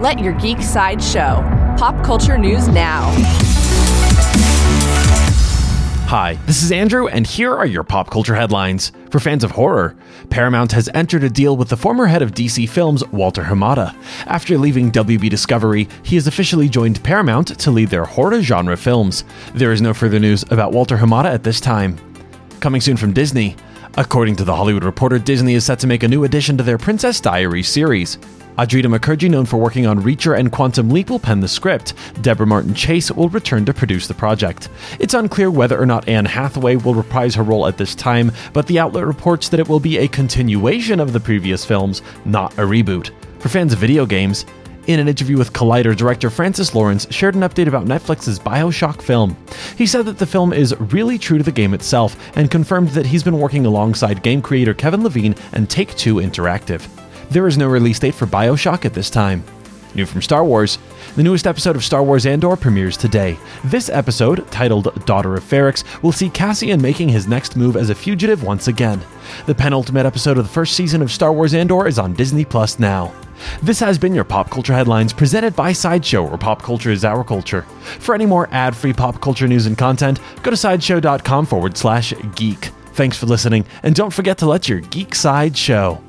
Let your geek side show. Pop culture news now. Hi, this is Andrew, and here are your pop culture headlines. For fans of horror, Paramount has entered a deal with the former head of DC Films, Walter Hamada. After leaving WB Discovery, he has officially joined Paramount to lead their horror genre films. There is no further news about Walter Hamada at this time. Coming soon from Disney. According to The Hollywood Reporter, Disney is set to make a new addition to their Princess Diaries series. Adrita Mukherjee, known for working on Reacher and Quantum Leap, will pen the script. Deborah Martin Chase will return to produce the project. It's unclear whether or not Anne Hathaway will reprise her role at this time, but the outlet reports that it will be a continuation of the previous films, not a reboot. For fans of video games, in an interview with Collider, director Francis Lawrence shared an update about Netflix's Bioshock film. He said that the film is really true to the game itself and confirmed that he's been working alongside game creator Kevin Levine and Take Two Interactive. There is no release date for Bioshock at this time. New from Star Wars. The newest episode of Star Wars Andor premieres today. This episode, titled Daughter of Ferrix, will see Cassian making his next move as a fugitive once again. The penultimate episode of the first season of Star Wars Andor is on Disney Plus now. This has been your Pop Culture Headlines presented by Sideshow, where pop culture is our culture. For any more ad free pop culture news and content, go to sideshow.com forward slash geek. Thanks for listening, and don't forget to let your geek side show.